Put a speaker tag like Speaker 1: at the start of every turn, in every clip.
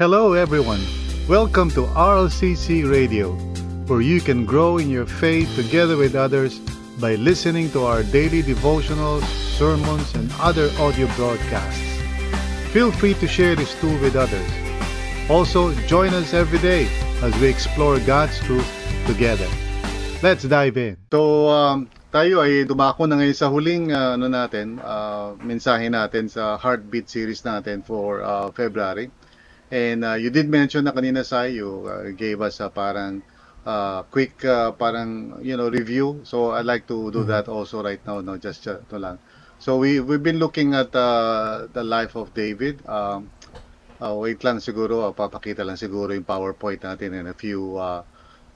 Speaker 1: Hello, everyone. Welcome to RLCC Radio, where you can grow in your faith together with others by listening to our daily devotionals, sermons, and other audio broadcasts. Feel free to share this tool with others. Also, join us every day as we explore God's truth together. Let's dive in. So, um, tayo ay dumako na ngayon sa huling uh, ano natin, uh, mensahe natin sa Heartbeat series natin for uh, February. And uh, you did mention na kanina sa you uh, gave us a parang uh, quick uh, parang you know review. So I'd like to do that also right now no just uh, to lang. So we we've been looking at uh, the life of David. Um, uh, wait lang siguro, uh, papakita lang siguro yung PowerPoint natin in a few uh,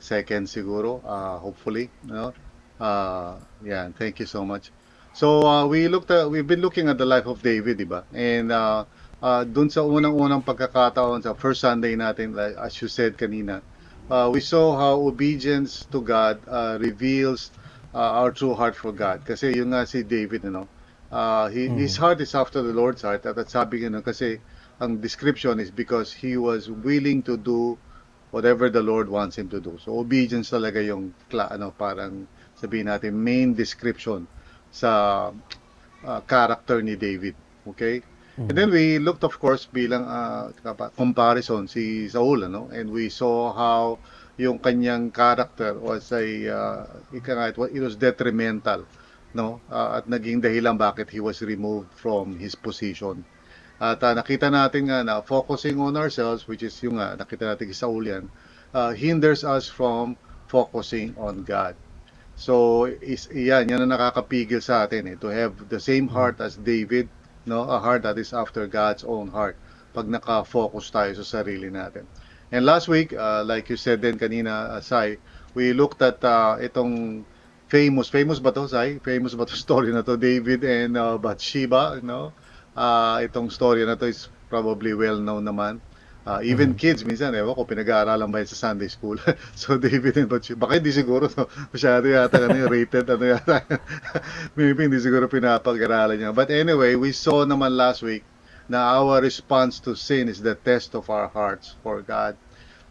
Speaker 1: seconds siguro, uh, hopefully, you know. Uh, yeah, thank you so much. So uh, we looked at we've been looking at the life of David, di ba? And uh, uh, dun sa unang-unang pagkakataon sa first Sunday natin, like, as you said kanina, uh, we saw how obedience to God uh, reveals uh, our true heart for God. Kasi yung nga si David, you know, uh, he, mm. his heart is after the Lord's heart. At, at sabi nga, kasi ang description is because he was willing to do whatever the Lord wants him to do. So obedience talaga yung ano parang sabihin natin main description sa uh, character ni David. Okay? Mm-hmm. And then we looked of course bilang uh, comparison si Saul ano and we saw how yung kanyang character was a uh, ika nga, it, was, it was detrimental no uh, at naging dahilan bakit he was removed from his position. At uh, nakita natin nga na focusing on ourselves which is yung uh, nakita natin kay Saul yan uh, hinders us from focusing on God. So is yan yan ang nakakapigil sa atin eh, to have the same heart as David no? A heart that is after God's own heart. Pag naka-focus tayo sa sarili natin. And last week, uh, like you said din kanina, uh, Sai, we looked at uh, itong famous, famous ba to, Sai? Famous ba to story na to, David and uh, Bathsheba, you know? Uh, itong story na to is probably well known naman. Uh, even mm-hmm. kids, minsan, ewan ko, pinag-aaralan ba sa Sunday school? so, David and Bathsheba, baka hindi siguro, no? masyado yata ano, rated, ano yata. Maybe hindi siguro pinapag-aralan niya. But anyway, we saw naman last week na our response to sin is the test of our hearts for God.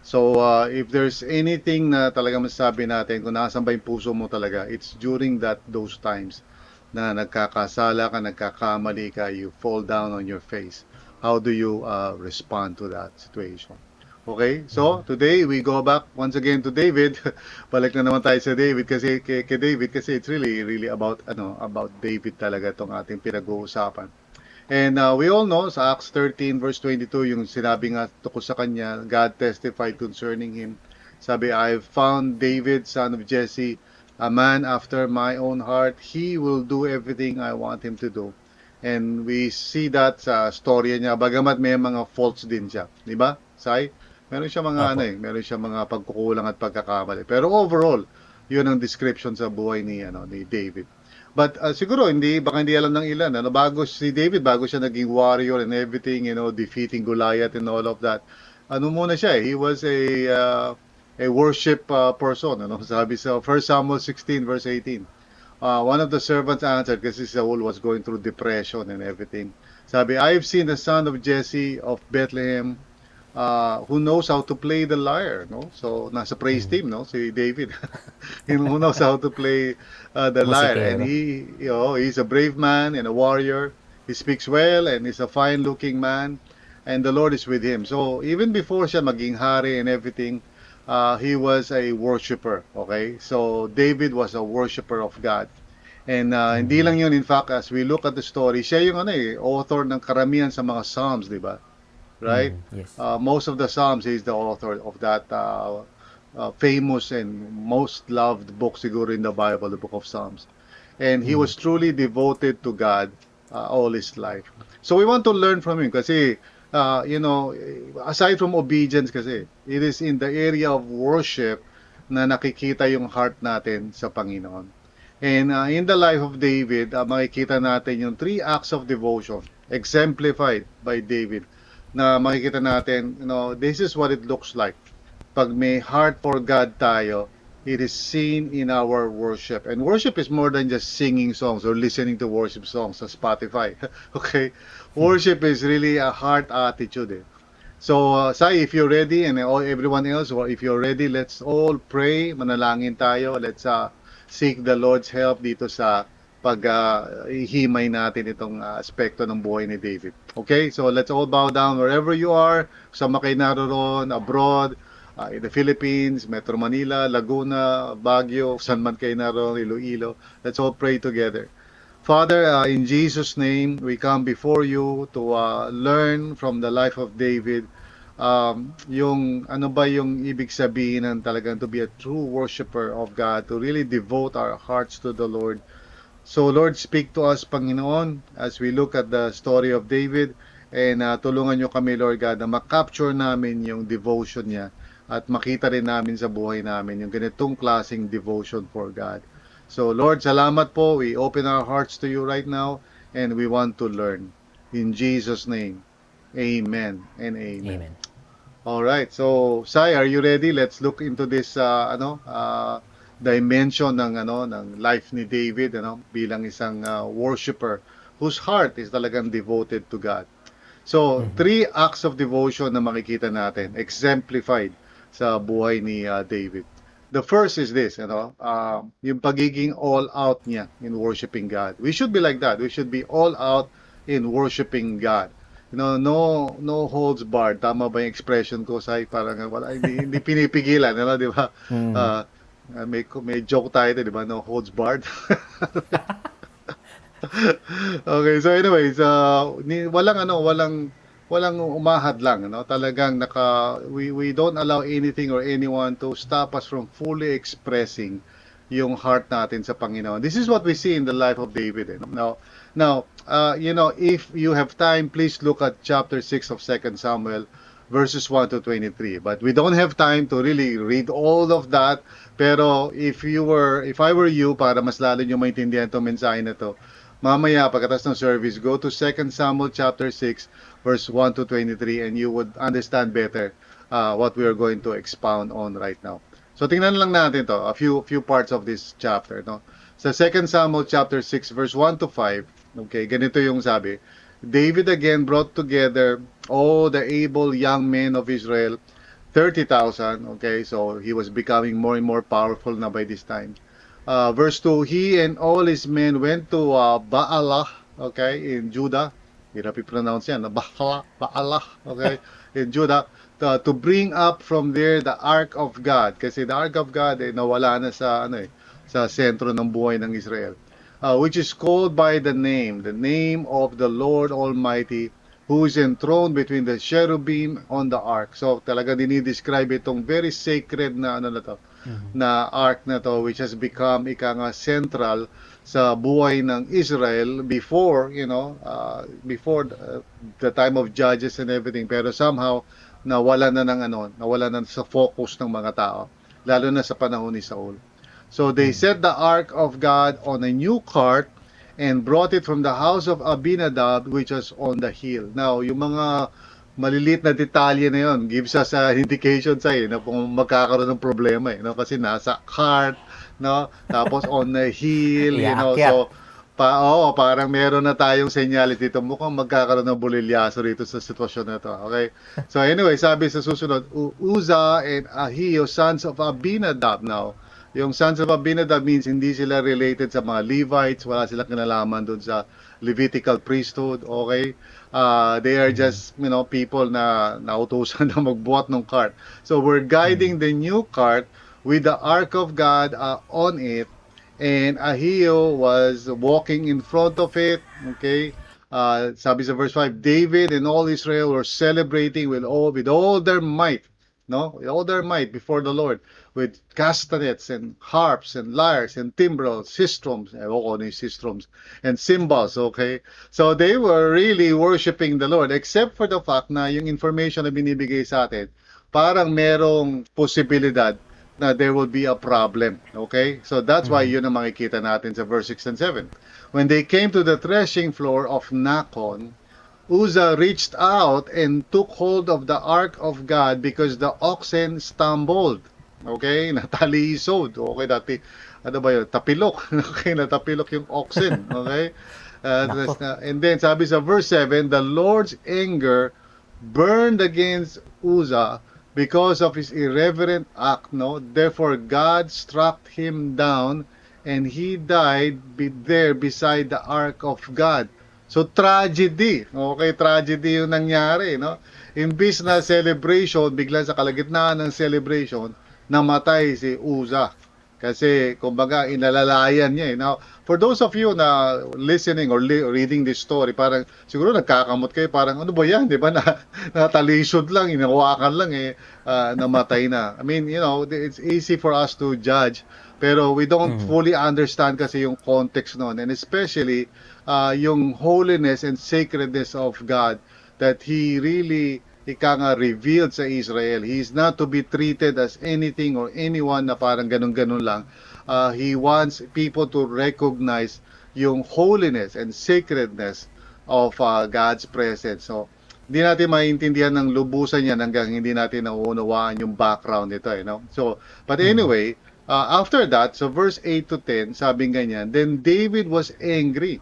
Speaker 1: So, uh, if there's anything na talaga masasabi natin, kung nasan ba yung puso mo talaga, it's during that those times na nagkakasala ka, nagkakamali ka, you fall down on your face how do you uh, respond to that situation? Okay? So, today we go back once again to David. Balik na naman tayo sa David kasi kay, kay David kasi it's really really about ano, about David talaga tong ating pinag-uusapan. And uh, we all know sa Acts 13 verse 22 yung sinabi nga tungkol sa kanya, God testified concerning him. Sabi, I've found David, son of Jesse, a man after my own heart. He will do everything I want him to do. And we see that sa storya niya, bagamat may mga faults din siya. Di ba, Sai? Meron siya mga Apo. ano eh, meron siya mga pagkukulang at pagkakamali. Pero overall, yun ang description sa buhay ni ano ni David. But uh, siguro hindi baka hindi alam ng ilan ano bago si David bago siya naging warrior and everything, you know, defeating Goliath and all of that. Ano muna siya, eh, he was a uh, a worship uh, person, ano? Sabi sa 1 Samuel 16 verse 18 uh, one of the servants answered kasi Saul was going through depression and everything. Sabi, I've seen the son of Jesse of Bethlehem uh, who knows how to play the lyre, no? So, nasa praise team, no? Si David. who knows how to play uh, the lyre. And he, you know, he's a brave man and a warrior. He speaks well and he's a fine-looking man. And the Lord is with him. So, even before siya maging hari and everything, uh, he was a worshiper. Okay? So, David was a worshiper of God. And uh, hindi mm-hmm. lang yun, in fact, as we look at the story, siya yung ano eh, author ng karamihan sa mga Psalms, di ba? Right?
Speaker 2: Mm, yes.
Speaker 1: Uh, most of the Psalms, he's the author of that uh, uh, famous and most loved book siguro in the Bible, the book of Psalms. And he mm. was truly devoted to God uh, all his life. So we want to learn from him kasi uh, you know, aside from obedience kasi, it is in the area of worship na nakikita yung heart natin sa Panginoon. And uh, in the life of David, uh, makikita natin yung three acts of devotion exemplified by David na makikita natin, you know, this is what it looks like. Pag may heart for God tayo, it is seen in our worship. And worship is more than just singing songs or listening to worship songs sa Spotify. okay? Worship is really a heart attitude. Eh. So, uh, Sai, if you're ready and all, everyone else, or if you're ready, let's all pray. Manalangin tayo. Let's uh, seek the Lord's help dito sa paghihimay uh, natin itong uh, aspekto ng buhay ni David. Okay? So, let's all bow down wherever you are. Sa kayo naroon, abroad, uh, in the Philippines, Metro Manila, Laguna, Baguio, San kayo naroon, Iloilo. Let's all pray together. Father, uh, in Jesus' name, we come before you to uh, learn from the life of David um, yung ano ba yung ibig sabihin ng talagang to be a true worshiper of God, to really devote our hearts to the Lord. So Lord, speak to us, Panginoon, as we look at the story of David and uh, tulungan nyo kami, Lord God, na makapture namin yung devotion niya at makita rin namin sa buhay namin yung ganitong klaseng devotion for God. So Lord, salamat po. We open our hearts to you right now and we want to learn. In Jesus' name, amen and amen. amen. All right. So, Sai, are you ready? Let's look into this uh, ano, uh, dimension ng ano ng life ni David ano bilang isang uh, worshipper whose heart is talagang devoted to God. So, mm-hmm. three acts of devotion na makikita natin exemplified sa buhay ni uh, David the first is this, you know, uh, yung pagiging all out niya in worshiping God. We should be like that. We should be all out in worshiping God. You know, no no holds barred. Tama ba yung expression ko sa parang wala hindi, hindi pinipigilan, ano, di ba? Mm. Uh, may may joke tayo, di ba? No holds barred. okay, so anyways, uh, ni, walang ano, walang walang umahad lang no? Talagang naka we, we don't allow anything or anyone to stop us from fully expressing yung heart natin sa Panginoon. This is what we see in the life of David eh. now now uh, you know if you have time please look at chapter 6 of 2 Samuel verses 1 to 23 but we don't have time to really read all of that. Pero if you were if I were you para mas lalo niyo maintindihan tong mensahe na to mamaya pagkatapos ng service go to 2 Samuel chapter 6 verse 1 to 23 and you would understand better uh, what we are going to expound on right now. So tingnan lang natin to, a few few parts of this chapter, no. Sa 2 Samuel chapter 6 verse 1 to 5, okay, ganito yung sabi. David again brought together all the able young men of Israel, 30,000, okay? So he was becoming more and more powerful na by this time. Uh, verse 2, he and all his men went to uh, Baalah, okay, in Judah, hirap i-pronounce yan, Bahala, Baala, okay, in Judah, to, to bring up from there the Ark of God. Kasi the Ark of God, eh, nawala na sa, ano eh, sa sentro ng buhay ng Israel. Uh, which is called by the name, the name of the Lord Almighty, who is enthroned between the cherubim on the ark. So talaga dinidescribe itong very sacred na ano na to, mm-hmm. na ark na to which has become ika nga central sa buhay ng Israel before, you know, uh, before the, the time of judges and everything. Pero somehow, nawala na ng ano, nawala na sa focus ng mga tao, lalo na sa panahon ni Saul. So they hmm. set the ark of God on a new cart and brought it from the house of Abinadab which was on the hill. Now, yung mga malilit na detalye na yon gives us an indication sa na kung magkakaroon ng problema eh, no? kasi nasa cart, no? Tapos on the hill, you know. So pa oh, parang meron na tayong senyales dito. Mukhang magkakaroon ng bulilyaso rito sa sitwasyon na to. Okay? So anyway, sabi sa susunod, Uza and Ahio, sons of Abinadab now. Yung sons of Abinadab means hindi sila related sa mga Levites, wala silang kinalaman doon sa Levitical priesthood, okay? Uh, they are just, you know, people na nautusan na magbuhat ng cart. So we're guiding the new cart with the ark of God uh, on it, and Ahio was walking in front of it. Okay, uh, sabi sa verse 5, David and all Israel were celebrating with all with all their might, no, with all their might before the Lord, with castanets and harps and lyres and timbrels, sistrums, eh, sistrums, and cymbals. Okay, so they were really worshiping the Lord, except for the fact na yung information na binibigay sa atin, parang merong posibilidad na there will be a problem. Okay? So that's why mm-hmm. yun ang makikita natin sa verse 6 and 7. When they came to the threshing floor of Nakon, Uzzah reached out and took hold of the ark of God because the oxen stumbled. Okay? Natalisod. Okay, dati, ano ba yun? Tapilok. okay, natapilok yung oxen. Okay? Uh, and then sabi sa verse 7, the Lord's anger burned against Uzzah because of his irreverent act, no? Therefore, God struck him down and he died be there beside the ark of God. So, tragedy. Okay, tragedy yung nangyari, no? Imbis na celebration, bigla sa kalagitnaan ng celebration, namatay si Uzzah. Kasi, kumbaga, inalalayan niya. Eh. Now, for those of you na listening or li- reading this story, parang siguro nagkakamot kayo, parang ano ba yan, di ba? Na, natalisod lang, inawakan lang eh, uh, namatay na. I mean, you know, it's easy for us to judge, pero we don't mm-hmm. fully understand kasi yung context noon. And especially, uh, yung holiness and sacredness of God that He really ika nga revealed sa Israel. He is not to be treated as anything or anyone na parang ganun-ganun lang. Uh, he wants people to recognize yung holiness and sacredness of uh, God's presence. So, hindi natin maintindihan ng lubusan yan hanggang hindi natin nauunawaan yung background nito. Eh, no? So, but mm-hmm. anyway, uh, after that, so verse 8 to 10, sabi ganyan, Then David was angry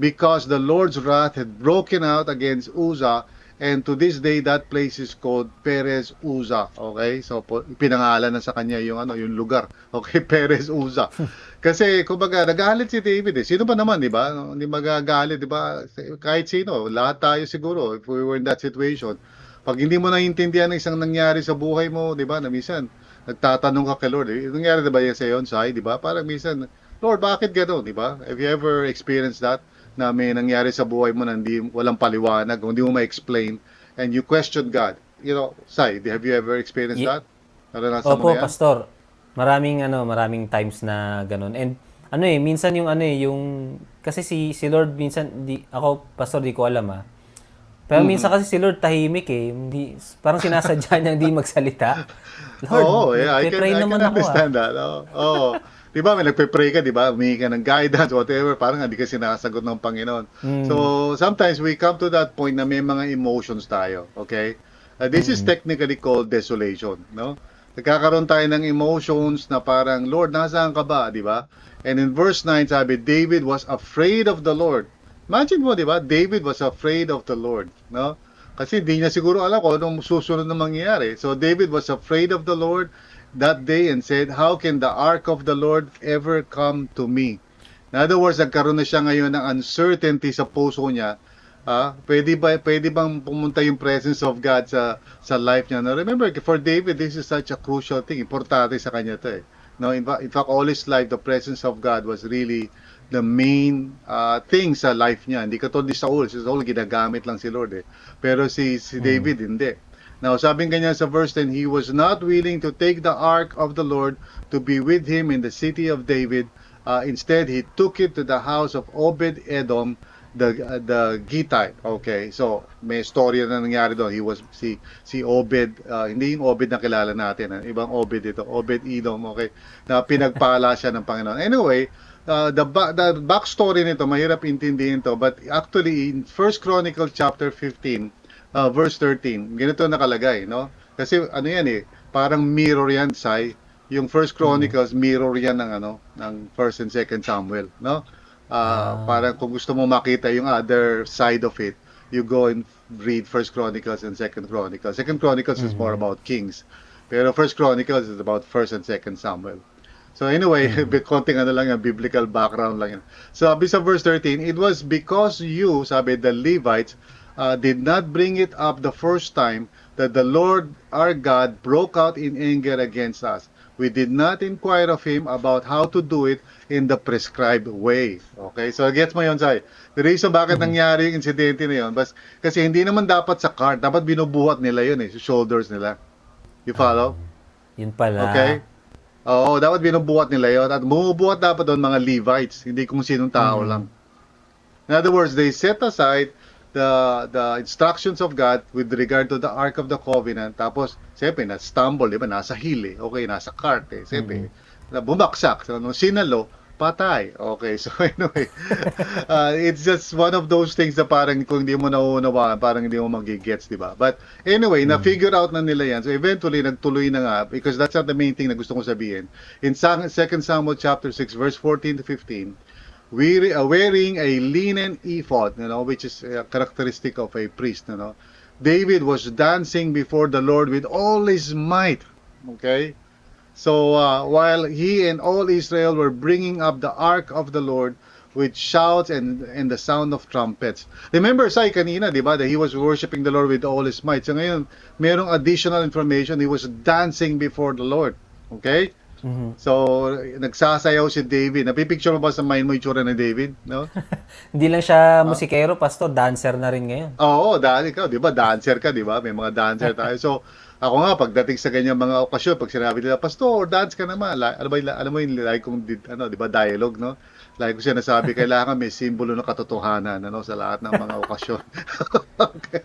Speaker 1: because the Lord's wrath had broken out against Uzzah And to this day, that place is called Perez Uza. Okay? So, pinangalan na sa kanya yung, ano, yung lugar. Okay? Perez Uza. Kasi, kumbaga, nagalit si David eh. Sino pa naman, di ba? Hindi magagalit, di ba? Kahit sino. Lahat tayo siguro, if we were in that situation. Pag hindi mo naiintindihan ng isang nangyari sa buhay mo, di ba, na minsan, nagtatanong ka kay Lord. Eh, nangyari na ba yan sa yon, Sai? Di ba? Parang minsan, Lord, bakit gano'n, di ba? Have you ever experienced that? Na may nangyari sa buhay mo na hindi, walang paliwanag, hindi mo ma-explain, and you question God. You know, Sai, have you ever experienced that?
Speaker 2: Naranasan Opo, mo yan? Pastor. Maraming ano, maraming times na ganun. And ano eh, minsan yung ano eh, yung kasi si si Lord minsan di ako pastor di ko alam ah. Pero mm-hmm. minsan kasi si Lord tahimik eh, hindi parang sinasadya niya hindi magsalita.
Speaker 1: Lord, oh, yeah, I can, I can naman understand ako, ah. that. Oh, oh. Di ba, may nagpe-pray ka, di ba? Humingi ka ng guidance, whatever. Parang hindi ka sinasagot ng Panginoon. Mm. So, sometimes we come to that point na may mga emotions tayo. Okay? Uh, this mm. is technically called desolation. No? Nagkakaroon tayo ng emotions na parang, Lord, nasaan ka ba? Di ba? And in verse 9, sabi, David was afraid of the Lord. Imagine mo, di ba? David was afraid of the Lord. No? Kasi hindi niya siguro alam kung anong susunod na mangyayari. So, David was afraid of the Lord that day and said, How can the ark of the Lord ever come to me? In other words, nagkaroon na siya ngayon ng uncertainty sa puso niya. Ah, pwede ba pwede bang pumunta yung presence of God sa sa life niya? Now, remember, for David, this is such a crucial thing. Importante sa kanya 'to eh. No, in, fact, in fact, all his life, the presence of God was really the main uh, thing sa life niya. Hindi katulad ni Saul. Si Saul, ginagamit lang si Lord eh. Pero si, si hmm. David, hmm. hindi. Now, sabi ganyan sa verse 10, He was not willing to take the ark of the Lord to be with him in the city of David. Uh, instead, he took it to the house of Obed Edom, the uh, the Gittite. Okay, so may storya na nangyari doon. He was si si Obed, uh, hindi yung Obed na kilala natin, uh, ibang Obed ito, Obed Edom, okay, na pinagpala siya ng Panginoon. Anyway, uh, the back the backstory nito mahirap intindihin to, but actually in First Chronicles chapter 15 uh, verse 13. Ganito nakalagay, no? Kasi ano yan eh, parang mirror yan, Sai. Yung First Chronicles, mm-hmm. mirror yan ng ano, ng First and Second Samuel, no? Uh, ah. Parang kung gusto mo makita yung other side of it, you go and read First Chronicles and Second Chronicles. Second Chronicles mm-hmm. is more mm-hmm. about kings. Pero First Chronicles is about First and Second Samuel. So anyway, mm-hmm. konting ano lang yung biblical background lang. So sabi sa verse 13, it was because you, sabi the Levites, uh, did not bring it up the first time that the Lord our God broke out in anger against us. We did not inquire of Him about how to do it in the prescribed way. Okay? So, gets mo yun, Sai. The reason bakit mm-hmm. nangyari yung insidente na yun, bas, kasi hindi naman dapat sa cart, dapat binubuhat nila yun eh, sa shoulders nila. You follow?
Speaker 2: Uh, yun pala.
Speaker 1: Okay? Oo, dapat binubuhat nila yun. At bumubuhat dapat doon mga Levites, hindi kung sinong tao mm-hmm. lang. In other words, they set aside the the instructions of God with regard to the Ark of the Covenant. Tapos, siyempre, na-stumble, di ba? Nasa hill eh. Okay, nasa cart eh. Siyempre, mm-hmm. na bumaksak. So, nung sinalo, patay. Okay, so anyway, uh, it's just one of those things na parang kung hindi mo nauunawaan, parang hindi mo magigets, di ba? But anyway, mm-hmm. na-figure out na nila yan. So eventually, nagtuloy na nga, because that's not the main thing na gusto kong sabihin. In 2 Samuel chapter 6, verse 14 to 15, wearing a linen ephod, you know, which is a characteristic of a priest, you know. David was dancing before the Lord with all his might. Okay? So uh, while he and all Israel were bringing up the ark of the Lord with shouts and and the sound of trumpets. Remember say kanina, 'di ba, that he was worshiping the Lord with all his might. So ngayon, merong additional information, he was dancing before the Lord. Okay? Mm-hmm. So, nagsasayaw si David. Napipicture mo ba sa mind mo itsura ni David? No?
Speaker 2: Hindi lang siya musikero, pastor, dancer na rin ngayon.
Speaker 1: Oo, dahil ikaw, di ba? Dancer ka, di ba? May mga dancer tayo. So, ako nga, pagdating sa ganyan mga okasyon, pag sinabi nila, Pastor, dance ka naman. La, ano ba, alam mo yung like kong, ano, di ba, dialogue, no? Like ko siya nasabi, kailangan may simbolo ng katotohanan ano, sa lahat ng mga okasyon. okay.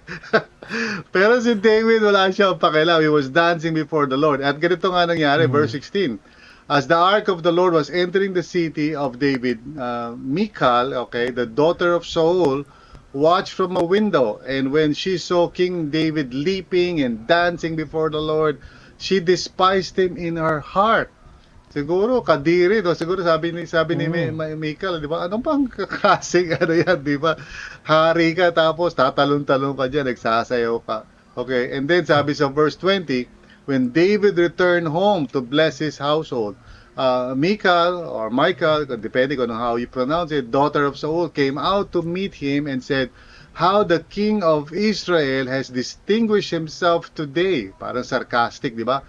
Speaker 1: Pero si David, wala siya pakialam. He was dancing before the Lord. At ganito nga nangyari, mm-hmm. verse 16. As the ark of the Lord was entering the city of David, uh, Michal, okay, the daughter of Saul, watched from a window. And when she saw King David leaping and dancing before the Lord, she despised him in her heart. Siguro kadiri do siguro sabi ni sabi ni mm. Michael, 'di ba? Anong pang kakasing ano 'yan, 'di ba? Hari ka tapos tatalon-talon ka diyan, nagsasayaw ka. Okay, and then sabi sa verse 20, when David returned home to bless his household, uh, Michal or Michael, depending on how you pronounce it, daughter of Saul, came out to meet him and said, How the king of Israel has distinguished himself today. Parang sarcastic, di ba?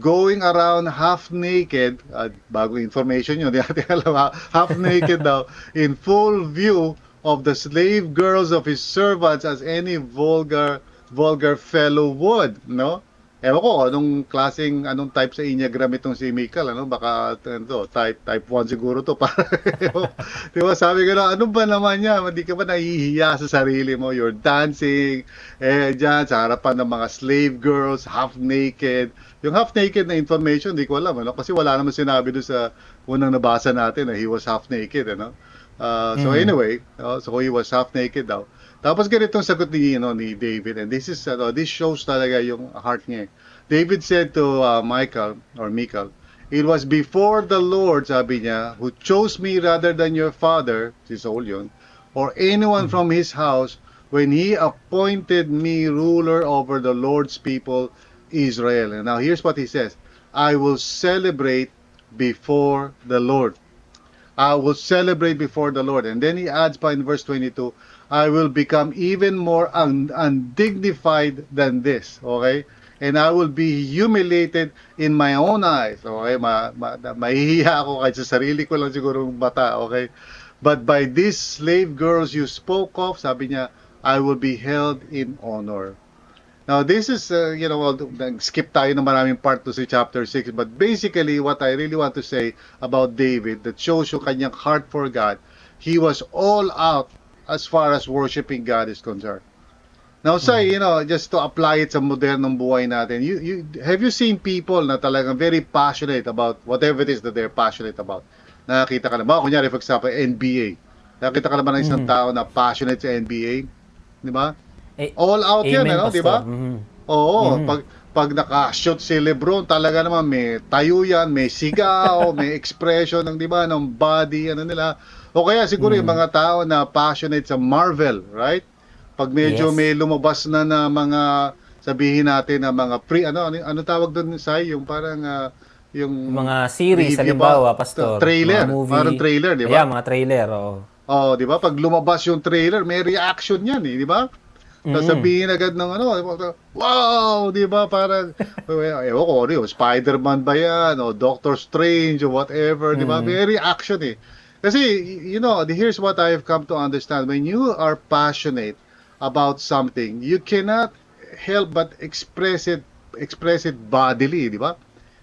Speaker 1: Going around half naked, uh, bago information yun, di natin alam, half naked daw, in full view of the slave girls of his servants as any vulgar vulgar fellow would, no? Ewan ko, anong klaseng, anong type sa Enneagram itong si Michael, ano? Baka, ano, type, type 1 siguro to. Para, di ba, sabi ko na, ano ba naman niya? Hindi ka ba nahihiya sa sarili mo? You're dancing, eh, dyan, sa harapan ng mga slave girls, half naked. Yung half naked na information, hindi ko alam, ano? Kasi wala naman sinabi doon sa unang nabasa natin na he was half naked, ano? Uh, so mm-hmm. anyway, uh, so he was half naked daw. Tapos ganito ang sagot ni, you know, ni David. And this is, uh, this shows talaga yung heart niya. David said to uh, Michael, or Michael, It was before the Lord, sabi niya, who chose me rather than your father, si Saul yun, or anyone from his house, when he appointed me ruler over the Lord's people, Israel. And now here's what he says, I will celebrate before the Lord. I will celebrate before the Lord. And then he adds by in verse 22, I will become even more un- undignified than this. Okay? And I will be humiliated in my own eyes. Okay? Ma, ma, mahihiya ako kahit sa sarili ko lang siguro bata. Okay? But by these slave girls you spoke of, sabi niya, I will be held in honor. Now, this is, uh, you know, well, skip tayo ng maraming part to si chapter 6. But basically, what I really want to say about David that shows you kanyang heart for God, he was all out as far as worshiping God is concerned. Now, say, you know, just to apply it sa modernong buhay natin, you, you, have you seen people na talagang very passionate about whatever it is that they're passionate about? Nakakita ka naman, kunyari, for example, NBA. Nakakita ka naman ng isang mm. tao na passionate sa NBA. Di ba? Eh, All out Amen, yan, ano, di ba? Mm-hmm. Oo, mm-hmm. pag pag naka-shoot si LeBron, talaga naman may tayo yan, may sigaw, may expression ng 'di ba ng body ano nila. O kaya siguro mm. yung mga tao na passionate sa Marvel, right? Pag medyo yes. may lumabas na na mga sabihin natin na mga pre ano ano, ano tawag doon sa yung parang uh, yung
Speaker 2: mga series halimbawa, pastor.
Speaker 1: Trailer, movie. parang trailer, di ba?
Speaker 2: Yeah, mga trailer, oh.
Speaker 1: Oh, di ba? Pag lumabas yung trailer, may reaction 'yan, eh, di ba? Mm. Sasabihin agad ng ano, wow, di ba? Parang, ewan ko, ano Spider-Man ba yan? O Doctor Strange o whatever, mm. di ba? Mm. Very action eh. Kasi, you know, here's what I have come to understand. When you are passionate about something, you cannot help but express it express it bodily, di ba?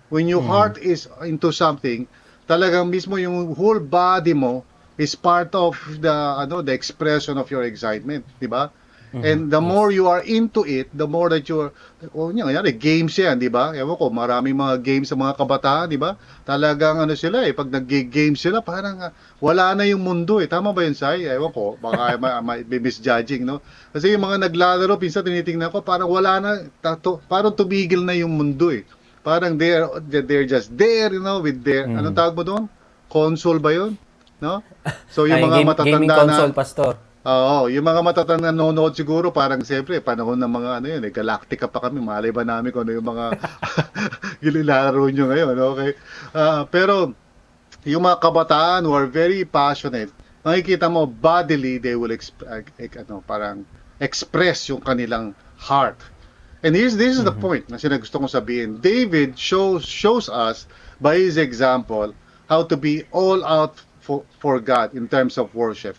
Speaker 1: When your mm. heart is into something, talagang mismo yung whole body mo is part of the ano the expression of your excitement, di ba? Mm-hmm. And the more you are into it, the more that you're, oh, yun, yan, games yan, di ba? Ewan ko, maraming mga games sa mga kabataan, di ba? Talagang ano sila eh, pag nag-game sila, parang uh, wala na yung mundo eh. Tama ba yun, Sai? Ewan ko, baka may misjudging, no? Kasi yung mga naglalaro, pinsan tinitingnan ko, parang wala na, tato, parang tumigil na yung mundo eh. Parang they're, they're just there, you know, with their, mm. anong tawag mo doon? Console ba yun? No?
Speaker 2: So yung mga game, matatanda gaming console, na, pastor
Speaker 1: Oo, yung mga matatanda nanonood siguro parang siyempre panahon ng mga ano yun, eh, Galactica pa kami, malay ba namin kung ano yung mga gilalaro nyo ngayon, okay? Uh, pero yung mga kabataan who are very passionate, makikita mo bodily they will exp- uh, ano, parang express yung kanilang heart. And here's this is the mm-hmm. point na sinagusto kong sabihin. David shows shows us by his example how to be all out for, for God in terms of worship.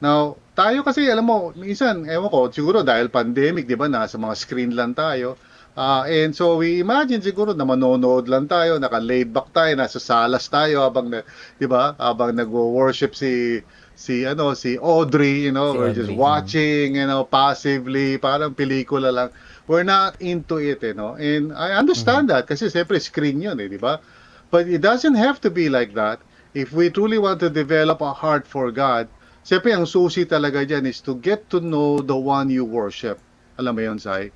Speaker 1: Now, tayo kasi, alam mo, minsan, ewan ko, siguro dahil pandemic, di ba, nasa mga screen lang tayo. Uh, and so we imagine siguro na manonood lang tayo, naka-laid back tayo, nasa salas tayo habang, na, di ba, habang nagwo-worship si si ano si Audrey, you know, si we're Audrey, just watching, you know, passively, parang pelikula lang. We're not into it, you know. And I understand mm-hmm. that kasi siyempre screen 'yun, eh, di ba? But it doesn't have to be like that. If we truly want to develop a heart for God, Siyempre, ang susi talaga dyan is to get to know the one you worship. Alam mo yun, Sai?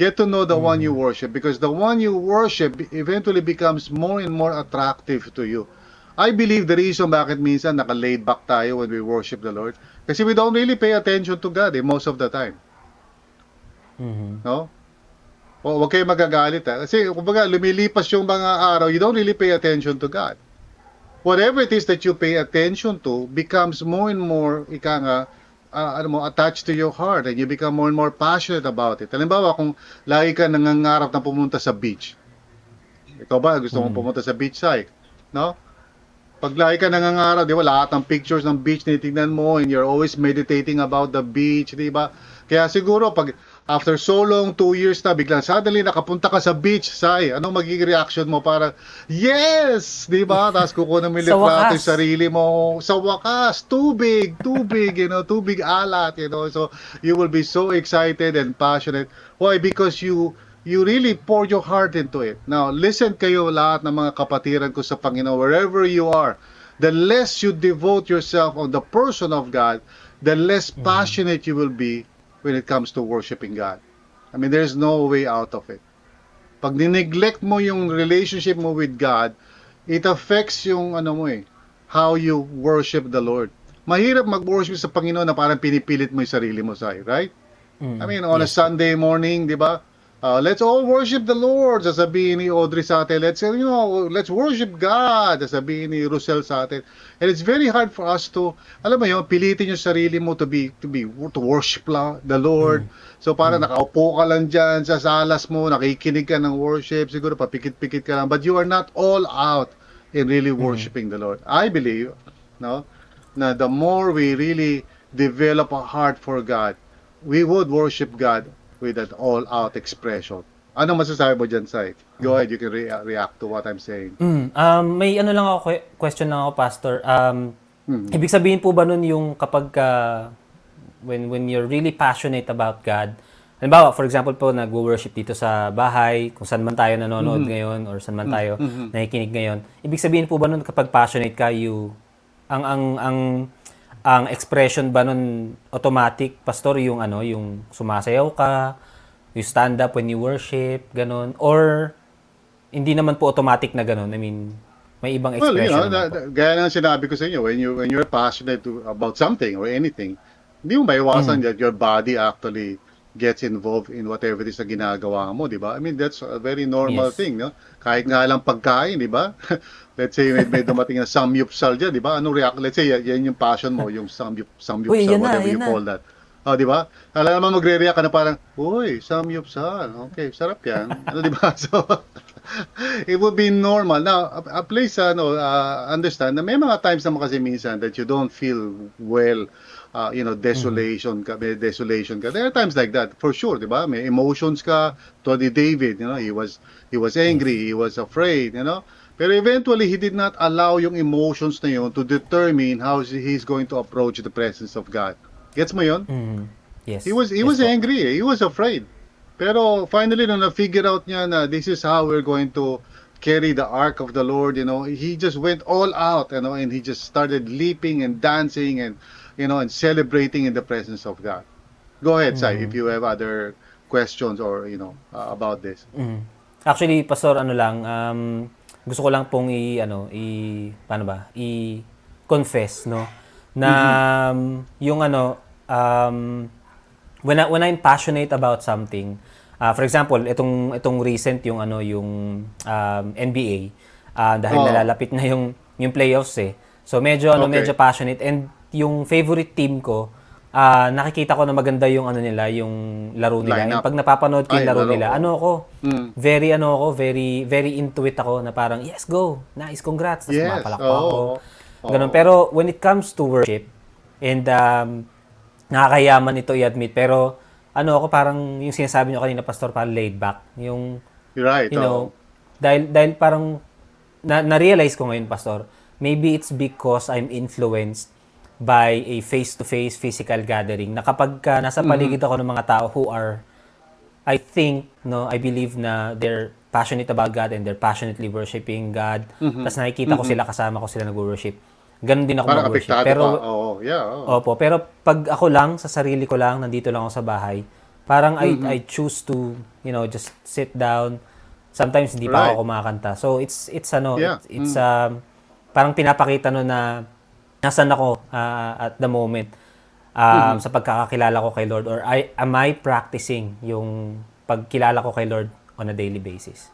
Speaker 1: Get to know the mm. one you worship because the one you worship eventually becomes more and more attractive to you. I believe the reason bakit minsan naka-laid back tayo when we worship the Lord kasi we don't really pay attention to God eh, most of the time. Mm-hmm. No? O, huwag kayo magagalit ha. Kasi, kumbaga, lumilipas yung mga araw, you don't really pay attention to God whatever it is that you pay attention to becomes more and more, ika nga, uh, ano mo, attached to your heart and you become more and more passionate about it. Halimbawa, kung lagi ka nangangarap na pumunta sa beach, ikaw ba gusto mong hmm. pumunta sa beach side? No? Pag lagi ka nangangarap, di ba, lahat ng pictures ng beach tinitingnan mo and you're always meditating about the beach, di ba? Kaya siguro, pag after so long, two years na, biglang suddenly nakapunta ka sa beach, say, anong magiging reaction mo? Para, yes! Di ba? Tapos kukunan mo yung litrato yung sarili mo. Sa wakas, tubig, tubig, you know, tubig alat, you know. So, you will be so excited and passionate. Why? Because you you really pour your heart into it. Now, listen kayo lahat ng mga kapatiran ko sa Panginoon, wherever you are, the less you devote yourself on the person of God, the less mm-hmm. passionate you will be when it comes to worshiping God. I mean, there's no way out of it. Pag nineglect mo yung relationship mo with God, it affects yung ano mo eh, how you worship the Lord. Mahirap mag-worship sa Panginoon na parang pinipilit mo yung sarili mo sa right? Mm, I mean, on yes. a Sunday morning, di ba? Uh, let's all worship the Lord, sasabihin ni Audrey sa atin. Let's, you know, let's worship God, sasabihin ni Russell sa atin. And it's very hard for us to, alam mo yun, pilitin yung sarili mo to be, to be, to worship lang the Lord. Mm. So, para mm. nakaupo ka lang dyan sa salas mo, nakikinig ka ng worship, siguro papikit-pikit ka lang, but you are not all out in really mm. worshiping mm. the Lord. I believe, no, na the more we really develop a heart for God, we would worship God with an all-out expression. Ano masasabi mo dyan, Sai? Go ahead, you can re- react to what I'm saying.
Speaker 2: Mm, um, may ano lang ako, question lang ako, Pastor. Um, mm. Ibig sabihin po ba nun yung kapag uh, when, when you're really passionate about God, Halimbawa, for example po, nag-worship dito sa bahay, kung saan man tayo nanonood mm-hmm. ngayon or saan man tayo mm-hmm. nakikinig ngayon. Ibig sabihin po ba nun kapag passionate ka, you, ang, ang, ang, ang expression ba nun automatic, pastor, yung ano, yung sumasayaw ka, you stand up when you worship, ganun, or hindi naman po automatic na ganun. I mean, may ibang expression.
Speaker 1: Well, you know, gaya ng sinabi ko sa inyo, when you when you're passionate to, about something or anything, hindi mo maiwasan mm. that your body actually gets involved in whatever it is na ginagawa mo, di ba? I mean, that's a very normal yes. thing, no? Kahit nga lang pagkain, di ba? let's say may, may dumating na samyupsal dyan, di ba? Anong react? Let's say yan yung passion mo, yung samyup, samyupsal, Uy, whatever na, you na. call that. Oh, di ba? Alam naman magre-react ka na parang, "Uy, samyupsal. Okay, sarap 'yan." ano di ba? So it would be normal. Now, a place ano, uh, understand na may mga times naman kasi minsan that you don't feel well uh, you know, desolation ka, may desolation ka. There are times like that, for sure, di ba? May emotions ka. Tony David, you know, he was, he was angry, he was afraid, you know. Pero eventually, he did not allow yung emotions na yun to determine how he's going to approach the presence of God. Gets mo yun?
Speaker 2: Mm. Yes.
Speaker 1: He was, he yes, was angry, eh. he was afraid. Pero finally, nung na-figure out niya na this is how we're going to carry the ark of the Lord, you know, he just went all out, you know, and he just started leaping and dancing and you know, and celebrating in the presence of God. Go ahead, Sai, mm. if you have other questions or, you know, uh, about this.
Speaker 2: Mm. Actually, Pastor, ano lang, um, gusto ko lang pong i, ano, i, paano ba, i-confess, no? Na mm-hmm. yung ano, um, when, I, when I'm passionate about something, uh, for example, itong, itong recent yung, ano, yung um, NBA, uh, dahil oh. nalalapit na yung, yung playoffs eh. So medyo, ano, okay. medyo passionate. And yung favorite team ko, uh, nakikita ko na maganda yung ano nila, yung laro nila. Line pag napapanood ko yung laro, laro nila, ko. ano ako, mm. very ano ako, very very into it ako na parang, yes, go. Nice, congrats. Tapos yes. mapalakpa oh. ako. Ganun. Pero when it comes to worship, and um, nakakayaman ito i-admit, pero ano ako parang yung sinasabi niyo kanina, Pastor, parang laid back. Yung,
Speaker 1: You're right.
Speaker 2: You know, oh. dahil, dahil parang na, na-realize ko ngayon, Pastor, maybe it's because I'm influenced by a face-to-face physical gathering na kapag ka nasa mm-hmm. paligid ako ng mga tao who are I think no I believe na they're passionate about God and they're passionately worshiping God mm-hmm. tapos nakikita mm-hmm. ko sila kasama ko sila nag-worship ganun din ako mag-worship
Speaker 1: pero oh, yeah oh.
Speaker 2: opo pero pag ako lang sa sarili ko lang nandito lang ako sa bahay parang mm-hmm. I I choose to you know just sit down sometimes hindi right. pa ako kumakanta so it's it's ano yeah. it's, it's mm-hmm. um, parang pinapakita no na nasan ako uh, at the moment um, mm-hmm. sa pagkakakilala ko kay Lord or I, am I practicing yung pagkilala ko kay Lord on a daily basis?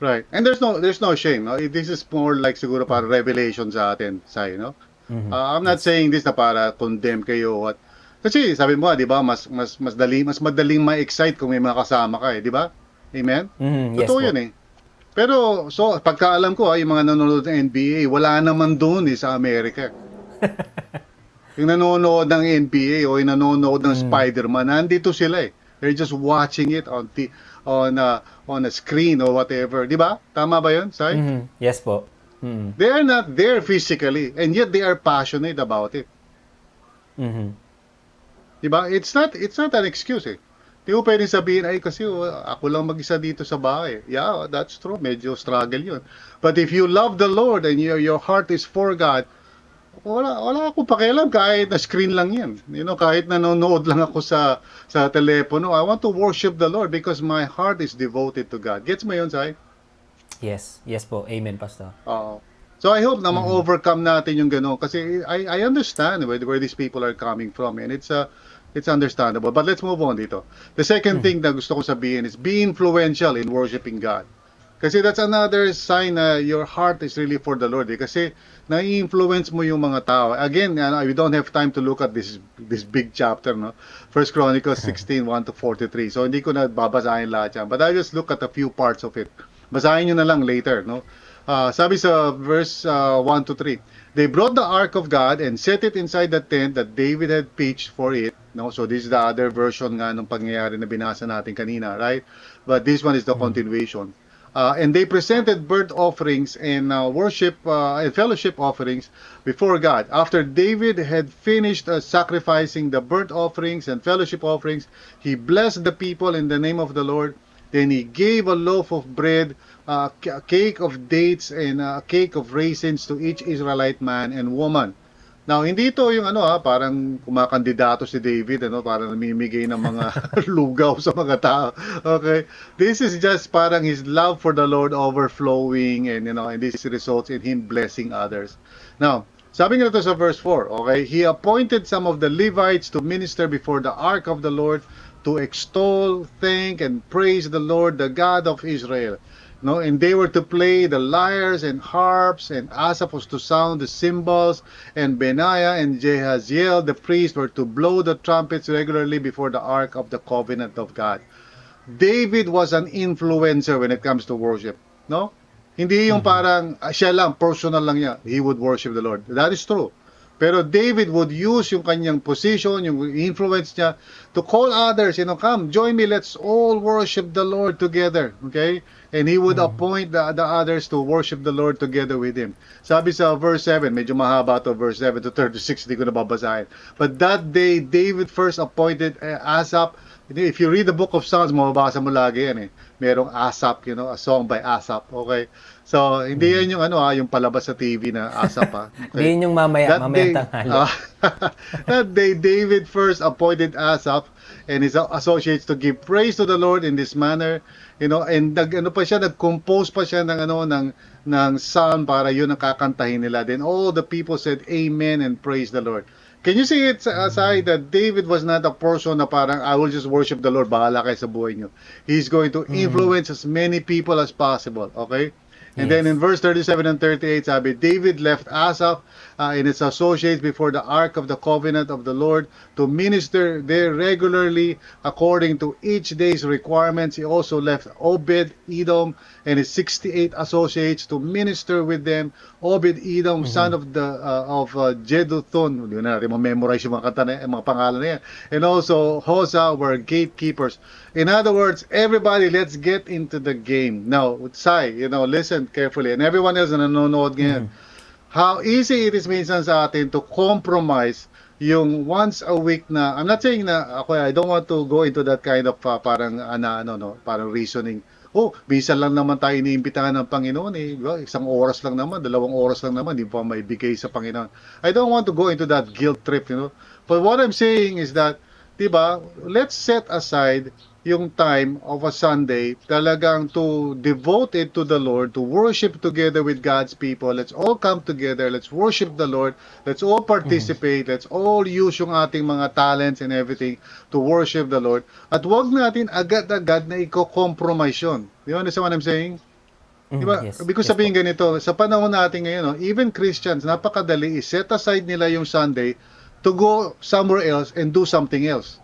Speaker 1: Right. And there's no there's no shame. No? This is more like siguro para revelation sa atin, say, no? Mm-hmm. Uh, I'm not yes. saying this na para condemn kayo what kasi sabi mo, 'di ba, mas mas mas dali mas madaling ma-excite kung may mga kasama ka, eh, 'di ba? Amen?
Speaker 2: Mm-hmm. Yes, Totoo 'yun
Speaker 1: eh. Pero, so, pagkaalam ko, ay, yung mga nanonood ng NBA, wala naman doon eh, sa Amerika. yung nanonood ng NBA o yung nanonood ng mm. Spider-Man, nandito sila eh. They're just watching it on the on a, on a screen or whatever. Di ba? Tama ba yun, Sai?
Speaker 2: Mm-hmm. Yes po. Mm-hmm.
Speaker 1: They are not there physically and yet they are passionate about it.
Speaker 2: Mm-hmm.
Speaker 1: Di ba? It's not, it's not an excuse eh. Di mo pwedeng sabihin, ay kasi oh, ako lang mag-isa dito sa bahay. Yeah, that's true. Medyo struggle yun. But if you love the Lord and your, your heart is for God, wala, wala akong pakialam kahit na screen lang yan. You know, kahit nanonood lang ako sa sa telepono, I want to worship the Lord because my heart is devoted to God. Gets mo yun, Sai?
Speaker 2: Yes. Yes po. Amen, Pastor.
Speaker 1: Oo. So I hope na mm-hmm. ma-overcome natin yung gano'n kasi I I understand where, where these people are coming from and it's a It's understandable. But let's move on dito. The second hmm. thing na gusto kong sabihin is be influential in worshiping God. Kasi that's another sign na your heart is really for the Lord. Eh. Kasi na-influence mo yung mga tao. Again, uh, we don't have time to look at this this big chapter, no? First Chronicles 16, 1 to 43. So hindi ko na babasahin lahat yan. But I just look at a few parts of it. Basahin nyo na lang later, no? Uh, sabi sa verse uh, 1 to 3, They brought the ark of God and set it inside the tent that David had pitched for it No? So this is the other version nga ng pangyayari na binasa natin kanina, right? But this one is the mm-hmm. continuation. Uh, and they presented burnt offerings and uh, worship uh, and fellowship offerings before God. After David had finished uh, sacrificing the burnt offerings and fellowship offerings, he blessed the people in the name of the Lord. Then he gave a loaf of bread, a cake of dates, and a cake of raisins to each Israelite man and woman. Now, hindi ito yung ano ha, parang kumakandidato si David, ano, parang namimigay ng mga lugaw sa mga tao. Okay? This is just parang his love for the Lord overflowing and, you know, and this results in him blessing others. Now, sabi nga ito sa verse 4, okay? He appointed some of the Levites to minister before the ark of the Lord to extol, thank, and praise the Lord, the God of Israel. No, and they were to play the lyres and harps, and Asaph was to sound the cymbals, and Benaiah and Jehaziel the priest were to blow the trumpets regularly before the ark of the covenant of God. David was an influencer when it comes to worship. No? Hindi yung mm-hmm. parang ah, siya lang, personal lang niya, he would worship the Lord. That is true. Pero David would use yung kanyang position, yung influence niya to call others, you know, come, join me, let's all worship the Lord together. Okay? And he would mm-hmm. appoint the, the others to worship the Lord together with him. Sabi sa verse 7, medyo mahaba to verse 7 to 36, hindi ko na babasahin. But that day, David first appointed uh, Asaph. If you read the book of Psalms, mababasa mo lagi yan eh. Merong Asaph, you know, a song by Asaph. Okay? So, hindi yan yung ano ah, yung palabas sa TV na ASAP ah.
Speaker 2: Okay? Hindi yung mamaya, that mamaya day, tanghali. Uh,
Speaker 1: that day, David first appointed Asaph and his associates to give praise to the Lord in this manner. You know, and nag, ano pa siya, nag-compose pa siya ng ano, ng, ng psalm para yun ang kakantahin nila. Then all the people said, Amen and praise the Lord. Can you see it aside that David was not a person na parang I will just worship the Lord, bahala kayo sa buhay niyo. He's going to mm. influence mm. as many people as possible, okay? And yes. then in verse 37 and 38, sabi, David left Asaph uh, and his associates before the ark of the covenant of the Lord to minister there regularly according to each day's requirements. He also left Obed Edom and his 68 associates to minister with them. Obed Edom, mm-hmm. son of the uh, of uh, Jeduthun, hindi na natin memorize yung mga, kanta na, mga pangalan na yan. And also Hosa were gatekeepers. In other words, everybody, let's get into the game. Now, Sai, you know, listen carefully. And everyone else na nanonood ngayon. Mm-hmm. How easy it is minsan sa atin to compromise yung once a week na, I'm not saying na, ako, I don't want to go into that kind of uh, parang, ano, ano, no, parang reasoning. Oh, bisa lang naman tayo iniimbitahan ng Panginoon eh. Isang oras lang naman, dalawang oras lang naman, di pa may bigay sa Panginoon. I don't want to go into that guilt trip, you know. But what I'm saying is that, di ba, let's set aside yung time of a Sunday talagang to devote it to the Lord, to worship together with God's people. Let's all come together. Let's worship the Lord. Let's all participate. Mm. Let's all use yung ating mga talents and everything to worship the Lord. At wag natin agad-agad na i-compromise yun. You understand what I'm saying? Mm, diba? Yes, Because yes, sabihin ganito, sa panahon natin ngayon, no, even Christians, napakadali i-set aside nila yung Sunday to go somewhere else and do something else.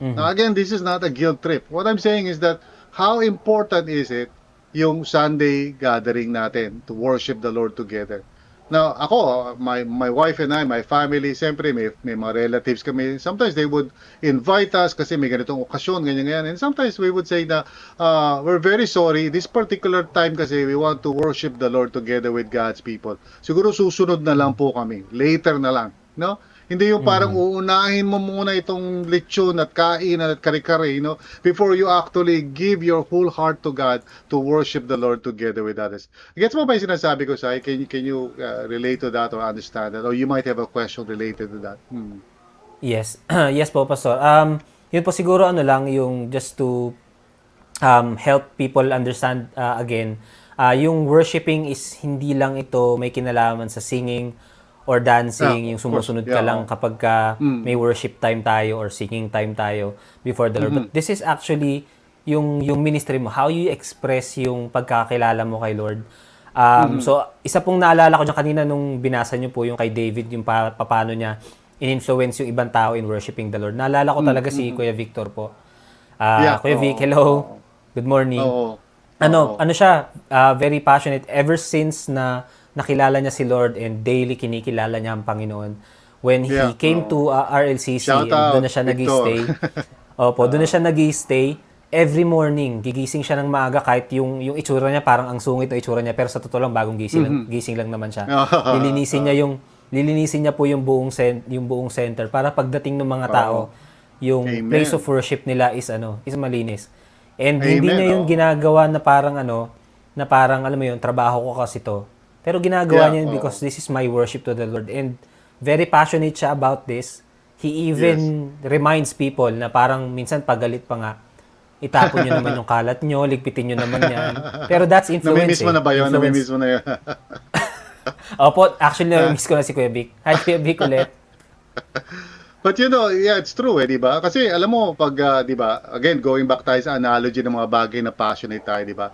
Speaker 1: Mm-hmm. Now again, this is not a guilt trip. What I'm saying is that how important is it yung Sunday gathering natin to worship the Lord together? Now, ako, my my wife and I, my family, siyempre may, may mga relatives kami. Sometimes they would invite us kasi may ganitong okasyon, ganyan ganyan. And sometimes we would say na uh, we're very sorry. This particular time kasi we want to worship the Lord together with God's people. Siguro susunod na lang po kami. Later na lang. No? Hindi yung parang mm. uunahin mo muna itong lechon at kain at kare-kare, you know, before you actually give your whole heart to God to worship the Lord together with others. Gets mo ba yung sinasabi ko, Sai? Can, can you uh, relate to that or understand that? Or you might have a question related to that. Hmm.
Speaker 2: Yes. yes po, Pastor. Um, yun po siguro ano lang, yung just to um, help people understand uh, again, uh, yung worshiping is hindi lang ito may kinalaman sa singing, or dancing, yeah, yung sumusunod yeah, ka lang kapag ka mm. may worship time tayo or singing time tayo before the Lord. Mm-hmm. But this is actually yung yung ministry mo, how you express yung pagkakilala mo kay Lord. Um, mm-hmm. So, isa pong naalala ko dyan kanina nung binasa niyo po yung kay David, yung pa, paano niya in-influence yung ibang tao in worshiping the Lord. Naalala ko talaga mm-hmm. si Kuya Victor po. Uh, yeah, Kuya oh, Vic, hello. Good morning. Oh, ano, oh. ano siya, uh, very passionate ever since na nakilala niya si Lord and daily kinikilala niya ang Panginoon. When he yeah, came oh. to uh, RLCC, doon na siya nag-stay. Opo, doon na siya nag-stay. Every morning, gigising siya ng maaga kahit yung yung itsura niya parang ang sungit ng itsura niya pero sa totoo lang bagong gising mm-hmm. lang, gising lang naman siya. lilinisin niya yung lilinisin niya po yung buong cent, yung buong center para pagdating ng mga tao, yung Amen. place of worship nila is ano, is malinis. And Amen. hindi niya yung ginagawa na parang ano, na parang alam mo yung trabaho ko kasi to pero ginagawa yeah, niya yun because this is my worship to the Lord. And very passionate siya about this. He even yes. reminds people na parang minsan pagalit pa nga, itapon nyo naman yung kalat nyo, ligpitin nyo naman yan. Pero that's influence.
Speaker 1: Namimiss mo eh. na ba yun? Namimiss mo na yun.
Speaker 2: Opo, actually namimiss ko na si Kuya Vic. Hi, Kuya Vic ulit.
Speaker 1: But you know, yeah, it's true eh, di ba? Kasi alam mo, pag, uh, di ba, again, going back tayo sa analogy ng mga bagay na passionate tayo, di ba?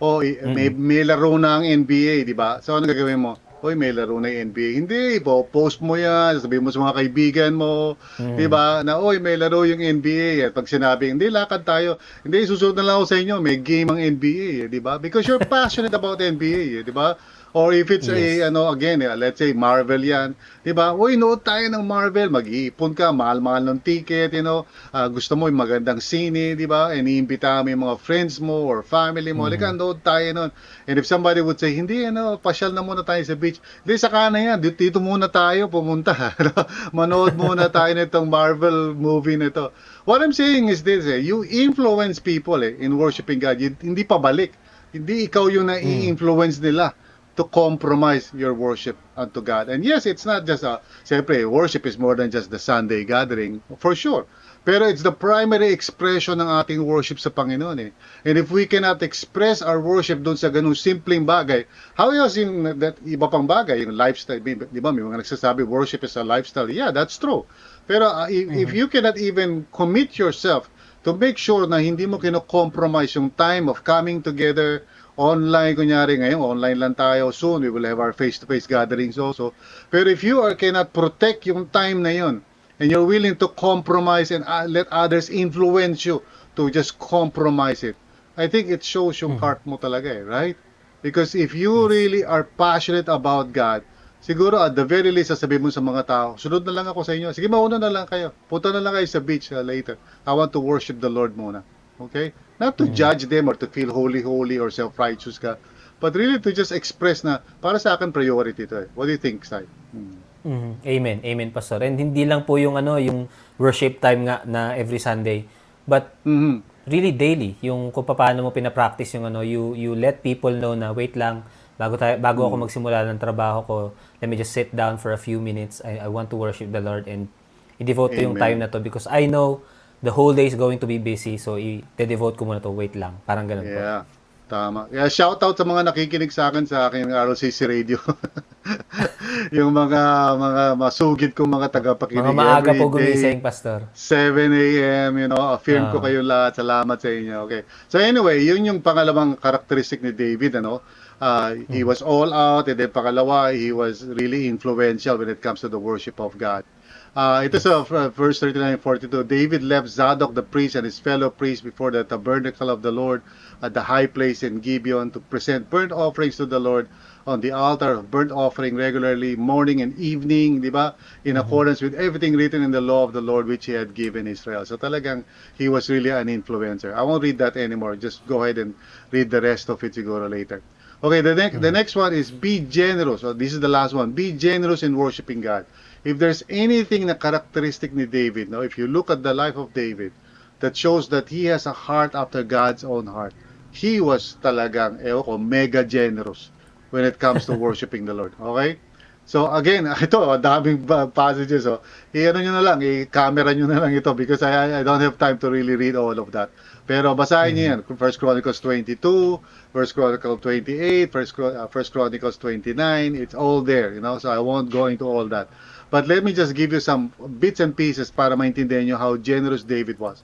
Speaker 1: Oh, may, may laro na ang NBA, di ba? So, ano gagawin mo? Hoy, may laro na yung NBA. Hindi, po, post mo yan, sabihin mo sa mga kaibigan mo, mm. di ba? Na, oy, may laro yung NBA. At pag sinabi, hindi, lakad tayo. Hindi, susunod na lang ako sa inyo, may game ang NBA, di ba? Because you're passionate about NBA, di ba? Or if it's yes. a, ano, again, eh, let's say Marvel yan, di ba? Uy, nood tayo ng Marvel, mag-iipon ka, mahal-mahal ng ticket, you know, uh, gusto mo yung magandang sine, di ba? And iimbita mo yung mga friends mo or family mo, mm-hmm. like, nood tayo nun. And if somebody would say, hindi, ano, pasyal na muna tayo sa beach, hindi, saka na yan, dito, dito muna tayo pumunta. Manood muna tayo nitong Marvel movie nito. What I'm saying is this, eh, you influence people eh, in worshiping God, you, hindi pabalik. Hindi ikaw yung na-influence mm. To compromise your worship unto God. And yes, it's not just a, siyempre, worship is more than just the Sunday gathering, for sure. Pero it's the primary expression ng ating worship sa Panginoon eh. And if we cannot express our worship doon sa ganung simpleng bagay, how else yung that, iba pang bagay, yung lifestyle, di ba may mga nagsasabi worship is a lifestyle. Yeah, that's true. Pero uh, if, mm-hmm. if you cannot even commit yourself to make sure na hindi mo kino-compromise yung time of coming together online kunyari ngayon online lang tayo soon we will have our face-to-face gatherings also pero if you are cannot protect yung time na yun and you're willing to compromise and uh, let others influence you to just compromise it. I think it shows yung heart mo talaga eh, right? Because if you really are passionate about God, siguro at the very least sasabihin mo sa mga tao, sunod na lang ako sa inyo. Sige, mauna na lang kayo. Punta na lang kayo sa beach uh, later. I want to worship the Lord muna. Okay? Not to mm-hmm. judge them or to feel holy, holy or self-righteous ka, but really to just express na para sa akin priority to eh. What do you think, Sai? Hmm.
Speaker 2: Mm-hmm. Amen. Amen, Pastor. And hindi lang po yung ano, yung worship time nga na every Sunday, but mm-hmm. really daily, yung kung paano mo pina-practice yung ano, you you let people know na wait lang bago tayo bago mm-hmm. ako magsimula ng trabaho ko, let me just sit down for a few minutes. I I want to worship the Lord and i-devote yung time na to because I know the whole day is going to be busy so i-devote ko muna to wait lang. Parang ganun
Speaker 1: yeah. po. Tama. Kaya shout out sa mga nakikinig sa akin sa aking ROCC radio. yung mga mga masugid kong mga tagapakinig
Speaker 2: mga maaga po gumising, Pastor.
Speaker 1: 7 a.m., you know, affirm uh. ko ah. kayo lahat. Salamat sa inyo. Okay. So anyway, yun yung pangalawang characteristic ni David, ano? Uh, he hmm. was all out, and then pangalawa, he was really influential when it comes to the worship of God. Uh, ito sa uh, verse 39 and 42. David left Zadok the priest and his fellow priests before the tabernacle of the Lord at the high place in Gibeon to present burnt offerings to the Lord on the altar of burnt offering regularly, morning and evening, di ba? In mm-hmm. accordance with everything written in the law of the Lord which he had given Israel. So talagang he was really an influencer. I won't read that anymore. Just go ahead and read the rest of it siguro later. Okay, the, ne- mm-hmm. the next one is be generous. So this is the last one. Be generous in worshiping God if there's anything na characteristic ni David, no, if you look at the life of David, that shows that he has a heart after God's own heart. He was talagang, eh, ko, mega generous when it comes to worshiping the Lord. Okay? So again, ito, daming passages. Oh. I-ano nyo na lang, i-camera nyo na lang ito because I, I don't have time to really read all of that. Pero basahin mm-hmm. niyo yan. First Chronicles 22, First Chronicles 28, First, uh, First Chronicles 29. It's all there, you know. So I won't go into all that. But let me just give you some bits and pieces para maintindihan nyo how generous David was.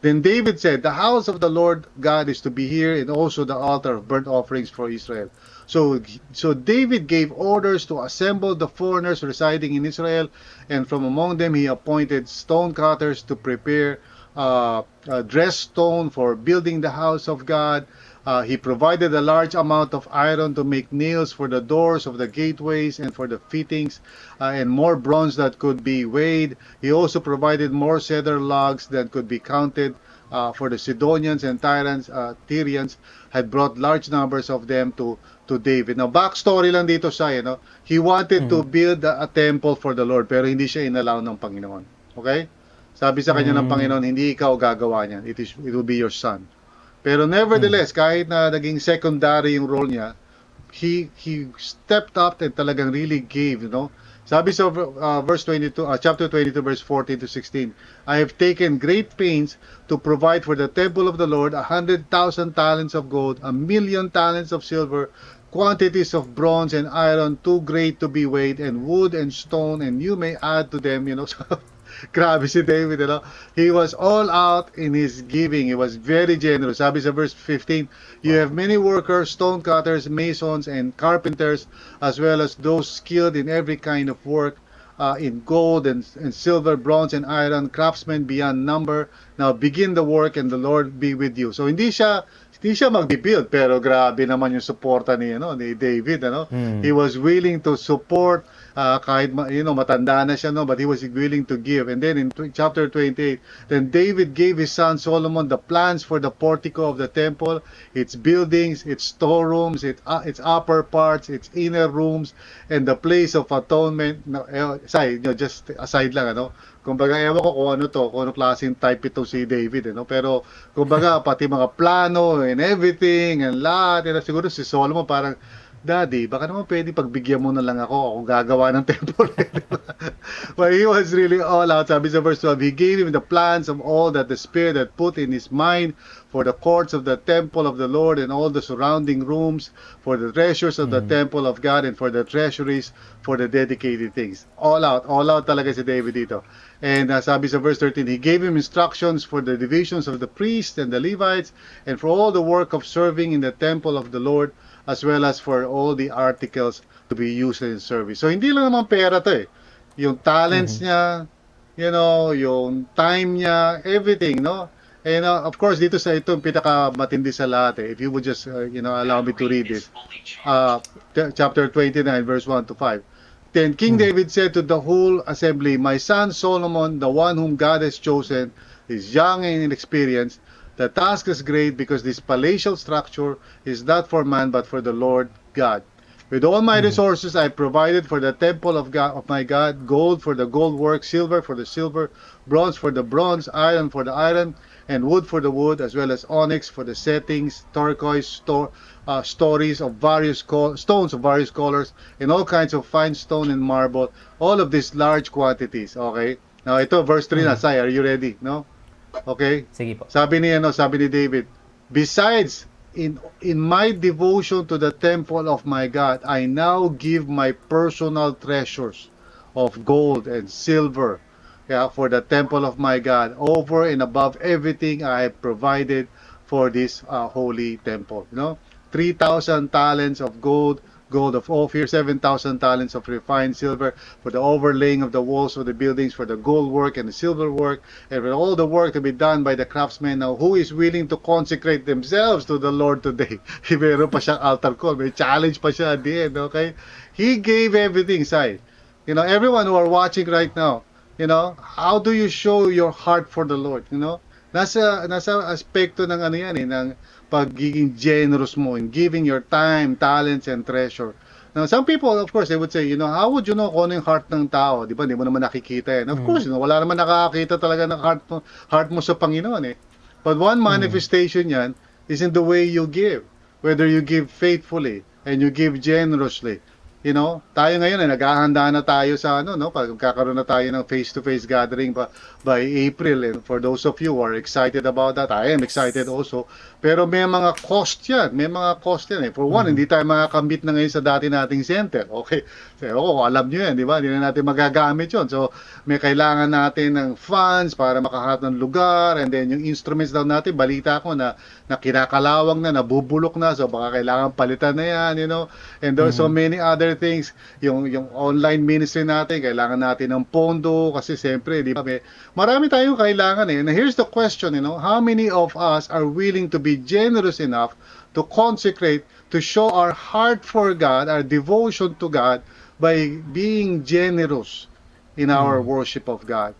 Speaker 1: Then David said, The house of the Lord God is to be here, and also the altar of burnt offerings for Israel. So, so David gave orders to assemble the foreigners residing in Israel, and from among them he appointed stone cutters to prepare uh, dressed stone for building the house of God, uh, he provided a large amount of iron to make nails for the doors of the gateways and for the fittings, uh, and more bronze that could be weighed. He also provided more cedar logs that could be counted. Uh, for the Sidonians and Tyrants, uh, Tyrians had brought large numbers of them to to David. Now, backstory lang dito sa, you know, he wanted mm. to build a, a temple for the Lord, pero hindi siya inalaw ng Panginoon. Okay? Sabi sa kanya mm. ng Panginoon, hindi ikaw gagawa niyan. It, is, it will be your son. Pero nevertheless, hmm. kahit na naging secondary yung role niya, he he stepped up and talagang really gave, you know. Sabi sa uh, verse 22, uh, chapter 22, verse 14 to 16, I have taken great pains to provide for the temple of the Lord a hundred thousand talents of gold, a million talents of silver, quantities of bronze and iron too great to be weighed, and wood and stone, and you may add to them, you know. Grabe si David, know? He was all out in his giving. He was very generous. Sabi sa verse 15, You have many workers, stone cutters, masons, and carpenters, as well as those skilled in every kind of work, uh, in gold and, and silver, bronze, and iron, craftsmen beyond number. Now begin the work and the Lord be with you. So hindi siya hindi siya mag-build pero grabe naman yung suporta ni ano ni David ano. Hmm. He was willing to support uh, kahit you know matanda na siya no but he was willing to give. And then in chapter 28 then David gave his son Solomon the plans for the portico of the temple its buildings its storerooms its, uh, its upper parts its inner rooms and the place of atonement. No, eh, aside you know, just aside lang ano. Kumbaga ewan ko kung ano to kung ano klaseng type ito si David ano pero kumbaga pati mga plano and everything and lahat and siguro si Solomon parang Daddy, baka naman pwede pagbigyan mo na lang ako, ako gagawa ng temple. but he was really all out. Sabi sa verse 12, he gave him the plans of all that the Spirit had put in his mind for the courts of the temple of the Lord and all the surrounding rooms, for the treasures of mm-hmm. the temple of God and for the treasuries for the dedicated things. All out, all out talaga si David dito. And uh, sabi sa verse 13, he gave him instructions for the divisions of the priests and the Levites and for all the work of serving in the temple of the Lord as well as for all the articles to be used in service. So hindi lang naman pera to eh. Yung talents mm-hmm. niya, you know, yung time niya, everything, no? And uh, of course, dito sa ito, pinaka matindi sa lahat eh. If you would just, uh, you know, allow me to read it. Uh, t- chapter 29, verse 1 to 5. Then King mm-hmm. David said to the whole assembly, My son Solomon, the one whom God has chosen, is young and inexperienced, The task is great because this palatial structure is not for man but for the Lord God. With all my mm. resources I provided for the temple of God of my God, gold for the gold work, silver for the silver, bronze for the bronze, iron for the iron, and wood for the wood, as well as onyx for the settings, turquoise, sto- uh, stories of various co- stones of various colors, and all kinds of fine stone and marble. All of these large quantities. Okay. Now ito verse 3 mm. na. Say, are you ready? No. Okay?
Speaker 2: Sige po.
Speaker 1: Sabi ni ano, sabi ni David, besides in in my devotion to the temple of my God, I now give my personal treasures of gold and silver yeah, for the temple of my God over and above everything I have provided for this uh, holy temple. You know, 3,000 talents of gold, gold of Ophir, 7,000 talents of refined silver for the overlaying of the walls of the buildings, for the gold work and the silver work, and for all the work to be done by the craftsmen. Now, who is willing to consecrate themselves to the Lord today? Meron pa siyang altar call. May challenge pa siya at the end, okay? He gave everything, Sai. You know, everyone who are watching right now, you know, how do you show your heart for the Lord, you know? Nasa nasa aspekto ng ano yan eh, ng pagiging generous mo in giving your time, talents, and treasure. Now, some people, of course, they would say, you know, how would you know kung ano yung heart ng tao? Di ba? Hindi mo naman nakikita eh. And of mm. course, you know, wala naman nakakita talaga ng heart mo, heart mo sa Panginoon eh. But one mm. manifestation mm. yan is in the way you give. Whether you give faithfully and you give generously you know, tayo ngayon ay eh, naghahanda na tayo sa ano, no, pagkakaroon na tayo ng face-to-face gathering by, by April. And for those of you who are excited about that, I am excited also. Pero may mga cost yan, may mga cost yan eh. For one, mm-hmm. hindi tayo makakambit na ngayon sa dati nating center. Okay, so, oh, alam nyo yan, di ba? Hindi na natin magagamit yon So, may kailangan natin ng funds para makahanap ng lugar and then yung instruments daw natin, balita ko na, na kinakalawang na, nabubulok na, so baka kailangan palitan na yan, you know. And there's mm-hmm. so many other things, yung yung online ministry natin, kailangan natin ng pondo kasi siyempre, di ba? May, marami tayong kailangan eh. And here's the question, you know, how many of us are willing to be generous enough to consecrate, to show our heart for God, our devotion to God by being generous in our hmm. worship of God.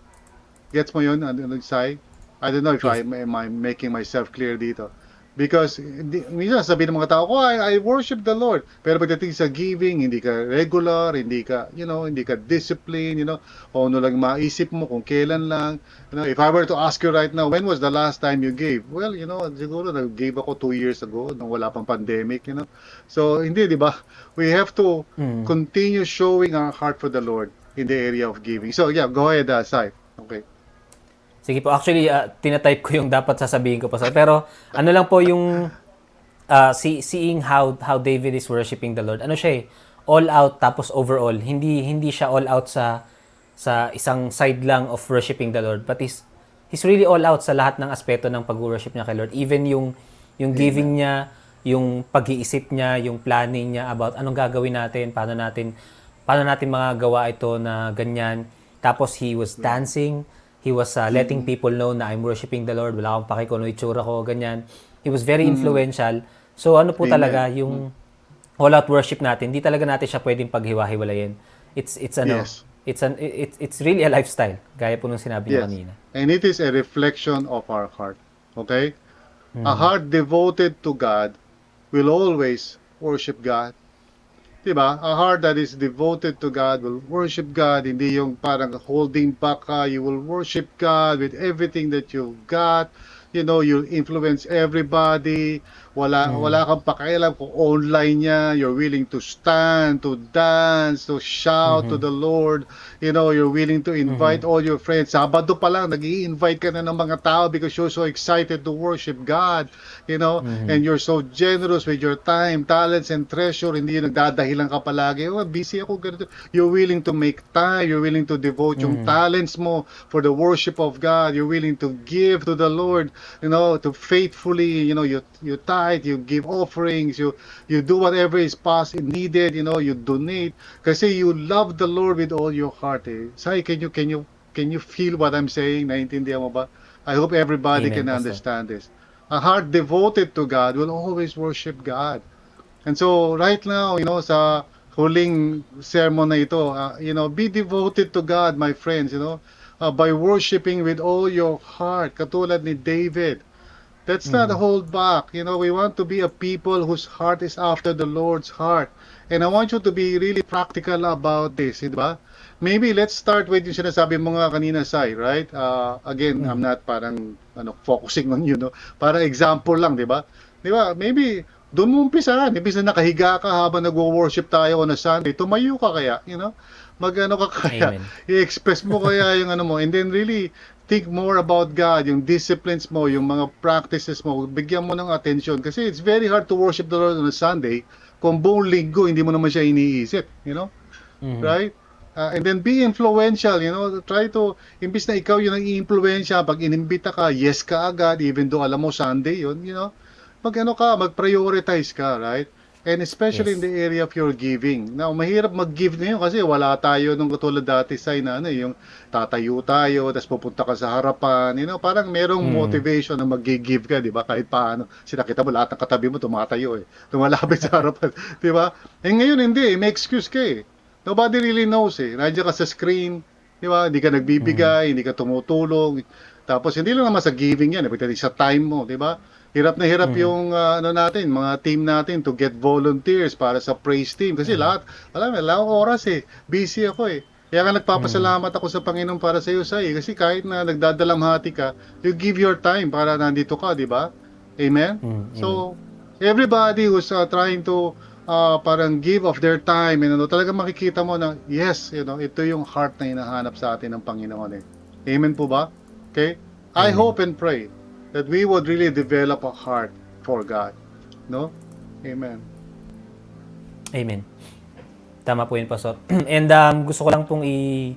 Speaker 1: Gets mo yun, Sai? I don't know if yes. I am I making myself clear dito. Because di, minsan sabi ng mga tao, oh, I, I worship the Lord. Pero pagdating sa giving, hindi ka regular, hindi ka, you know, hindi ka discipline, you know, o ano lang maisip mo kung kailan lang. You know, if I were to ask you right now, when was the last time you gave? Well, you know, siguro nag-gave ako two years ago nung wala pang pandemic, you know. So, hindi, di ba? We have to mm. continue showing our heart for the Lord in the area of giving. So, yeah, go ahead, uh, Sai. Okay.
Speaker 2: Sige po, actually, uh, tinatype ko yung dapat sasabihin ko pa. Sa. Pero, ano lang po yung uh, see, seeing how how David is worshiping the Lord. Ano siya eh, all out tapos overall. Hindi hindi siya all out sa sa isang side lang of worshiping the Lord, but he's he's really all out sa lahat ng aspeto ng pag-worship niya kay Lord. Even yung yung giving niya, yung pag-iisip niya, yung planning niya about anong gagawin natin, paano natin paano natin magagawa ito na ganyan. Tapos he was dancing He was uh, letting mm. people know na I'm worshiping the Lord. Wala akong paki kung ano itsura ko, ganyan. He was very influential. So ano po Amen. talaga yung all out worship natin, hindi talaga natin siya pwedeng paghiwa-hiwalayin. It's it's ano, yes. it's an it's it's really a lifestyle, gaya po nung sinabi yes. niyo kanina.
Speaker 1: And it is a reflection of our heart. Okay? Mm. A heart devoted to God will always worship God Diba? A heart that is devoted to God will worship God. Hindi yung parang holding back ka. You will worship God with everything that you've got. You know, you'll influence everybody. Wala mm. wala kang pakialam kung online niya, you're willing to stand, to dance, to shout mm-hmm. to the Lord. You know, you're willing to invite mm-hmm. all your friends. Sabado pa lang nag-i-invite ka na ng mga tao because you're so excited to worship God, you know, mm-hmm. and you're so generous with your time, talents and treasure. Hindi nagdadahilan ka palagi, oh, busy ako ganito. You're willing to make time, you're willing to devote mm-hmm. yung talents mo for the worship of God. You're willing to give to the Lord, you know, to faithfully, you know, you you tithe you give offerings, you you do whatever is possible needed, you know, you donate kasi you love the Lord with all your heart. Eh. Sai, can you can you can you feel what I'm saying? Naintindihan mo ba? I hope everybody Amen, can understand this. A heart devoted to God will always worship God. And so right now, you know, sa huling sermon na ito, uh, you know, be devoted to God, my friends, you know, uh, by worshiping with all your heart, katulad ni David. Let's not mm. hold back. You know, we want to be a people whose heart is after the Lord's heart. And I want you to be really practical about this, di ba? Maybe let's start with yung sinasabi mo nga kanina, Sai, right? Uh, again, mm. I'm not parang ano, focusing on you, no? Para example lang, di ba? Di ba? Maybe doon mo umpisahan. Imbis na nakahiga ka habang nagwo-worship tayo on a Sunday, tumayo ka kaya, you know? Mag-ano ka kaya, i-express mo kaya yung ano mo, and then really think more about God, yung disciplines mo, yung mga practices mo, bigyan mo ng attention. Kasi it's very hard to worship the Lord on a Sunday kung buong linggo hindi mo naman siya iniisip, you know? Mm-hmm. Right? Uh, and then be influential, you know, try to, imbis na ikaw yung nang-influensya, pag inimbita ka, yes ka agad, even though alam mo Sunday yun, you know, mag ano ka, mag-prioritize ka, right? And especially yes. in the area of your giving. Now, mahirap mag-give ngayon kasi wala tayo nung katulad dati sa na ano, yung tatayo tayo, tapos pupunta ka sa harapan. You know, parang merong mm. motivation na mag-give ka, di ba? Kahit paano. Sila kita mo, lahat ng katabi mo tumatayo eh. Tumalapit sa harapan. di ba? Eh ngayon hindi, may excuse ka eh. Nobody really knows eh. Nandiyan ka sa screen, di ba? Hindi ka nagbibigay, mm. hindi ka tumutulong. Tapos hindi lang naman sa giving yan, eh. pagdating sa time mo, di ba? hirap na hirap mm. yung uh, ano natin, mga team natin to get volunteers para sa praise team kasi mm. lahat, alam mo, lang oras eh. Busy ako eh. Kaya ka nagpapasalamat ako sa Panginoon para sa iyo, Sai. Kasi kahit na nagdadalamhati ka, you give your time para nandito ka, di ba? Amen? Mm, so, everybody who's uh, trying to uh, parang give of their time, and ano, talaga makikita mo na, yes, you know, ito yung heart na hinahanap sa atin ng Panginoon eh. Amen po ba? Okay? I Amen. hope and pray that we would really develop a heart for God. No? Amen.
Speaker 2: Amen. Tama po yun, Pastor. And um, gusto ko lang pong i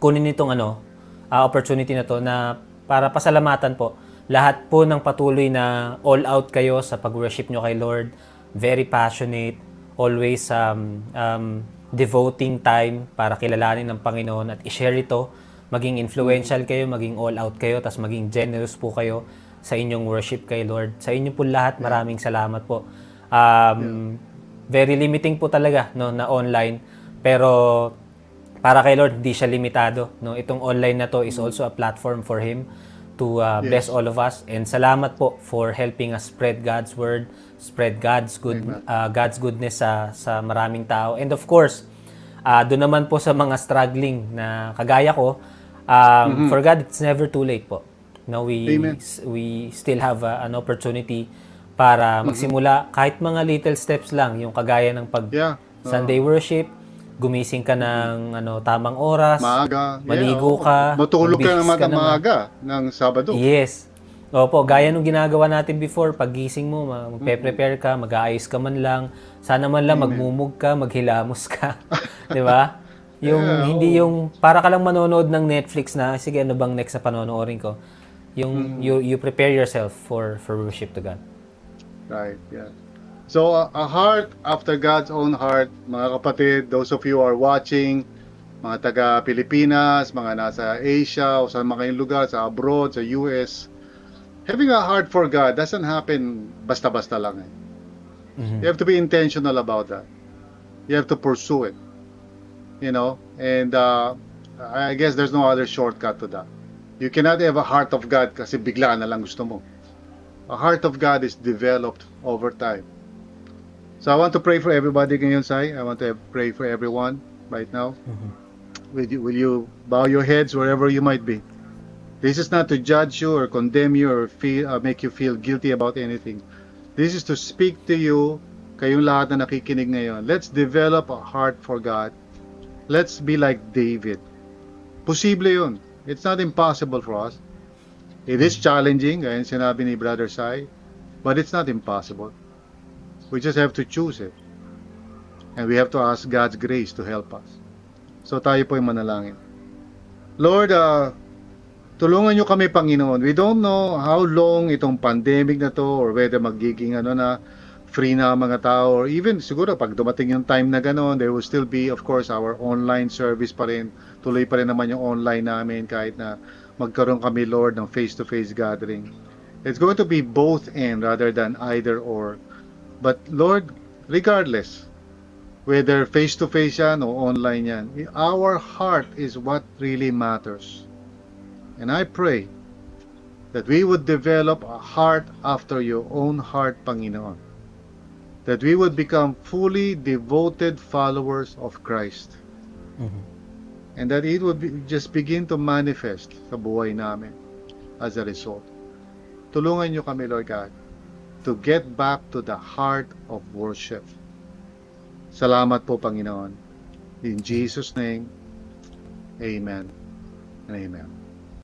Speaker 2: kunin itong ano, uh, opportunity na to na para pasalamatan po lahat po ng patuloy na all out kayo sa pag-worship nyo kay Lord. Very passionate, always um, um, devoting time para kilalanin ng Panginoon at i-share ito maging influential kayo, maging all out kayo, tapos maging generous po kayo sa inyong worship kay Lord. Sa inyo po lahat, maraming salamat po. Um, very limiting po talaga no na online, pero para kay Lord hindi siya limitado, no. Itong online na to is also a platform for him to uh, yes. bless all of us and salamat po for helping us spread God's word, spread God's good uh, God's goodness sa sa maraming tao. And of course, uh, doon naman po sa mga struggling na kagaya ko, Um, mm-hmm. For God, it's never too late po. No, we Amen. we still have uh, an opportunity para mm-hmm. magsimula kahit mga little steps lang, yung kagaya ng pag yeah. uh, Sunday worship, gumising ka ng ano tamang oras,
Speaker 1: maaga,
Speaker 2: maligo yeah, ka,
Speaker 1: matulog ka ng maaga ng Sabado.
Speaker 2: Yes. Opo, gaya nung ginagawa natin before, pagising mo, magpe-prepare ka, mag-aayos ka man lang, sana man lang magmumug ka, maghilamos ka, 'di ba? Yung yeah, hindi oh. yung para ka lang manonood ng Netflix na sige ano bang next na panonoorin ko. Yung mm. you you prepare yourself for for worship to God.
Speaker 1: Right, yeah. So uh, a heart after God's own heart, mga kapatid, those of you are watching, mga taga Pilipinas, mga nasa Asia o sa mga lugar sa abroad, sa US, having a heart for God doesn't happen basta-basta lang eh. Mm-hmm. You have to be intentional about that. You have to pursue it you know, and uh, I guess there's no other shortcut to that. You cannot have a heart of God kasi bigla na lang gusto mo. A heart of God is developed over time. So I want to pray for everybody ngayon, Sai. I want to pray for everyone right now. Mm-hmm. Will you, will you bow your heads wherever you might be? This is not to judge you or condemn you or feel, uh, make you feel guilty about anything. This is to speak to you, kayong lahat na nakikinig ngayon. Let's develop a heart for God. Let's be like David. Posible yun. It's not impossible for us. It is challenging, gaya sinabi ni Brother Sai, but it's not impossible. We just have to choose it. And we have to ask God's grace to help us. So tayo po yung manalangin. Lord, uh, tulungan nyo kami, Panginoon. We don't know how long itong pandemic na to or whether magiging ano na free na mga tao or even siguro pag dumating yung time na gano'n, there will still be of course our online service pa rin. Tuloy pa rin naman yung online namin kahit na magkaroon kami Lord ng face-to-face gathering. It's going to be both and rather than either or. But Lord, regardless, whether face-to-face yan o online yan, our heart is what really matters. And I pray that we would develop a heart after your own heart, Panginoon. That we would become fully devoted followers of Christ. Mm-hmm. And that it would be, just begin to manifest sa buhay namin as a result. Tulungan niyo kami, Lord God, to get back to the heart of worship. Salamat po, Panginoon. In Jesus' name, Amen and Amen.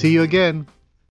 Speaker 1: See you again.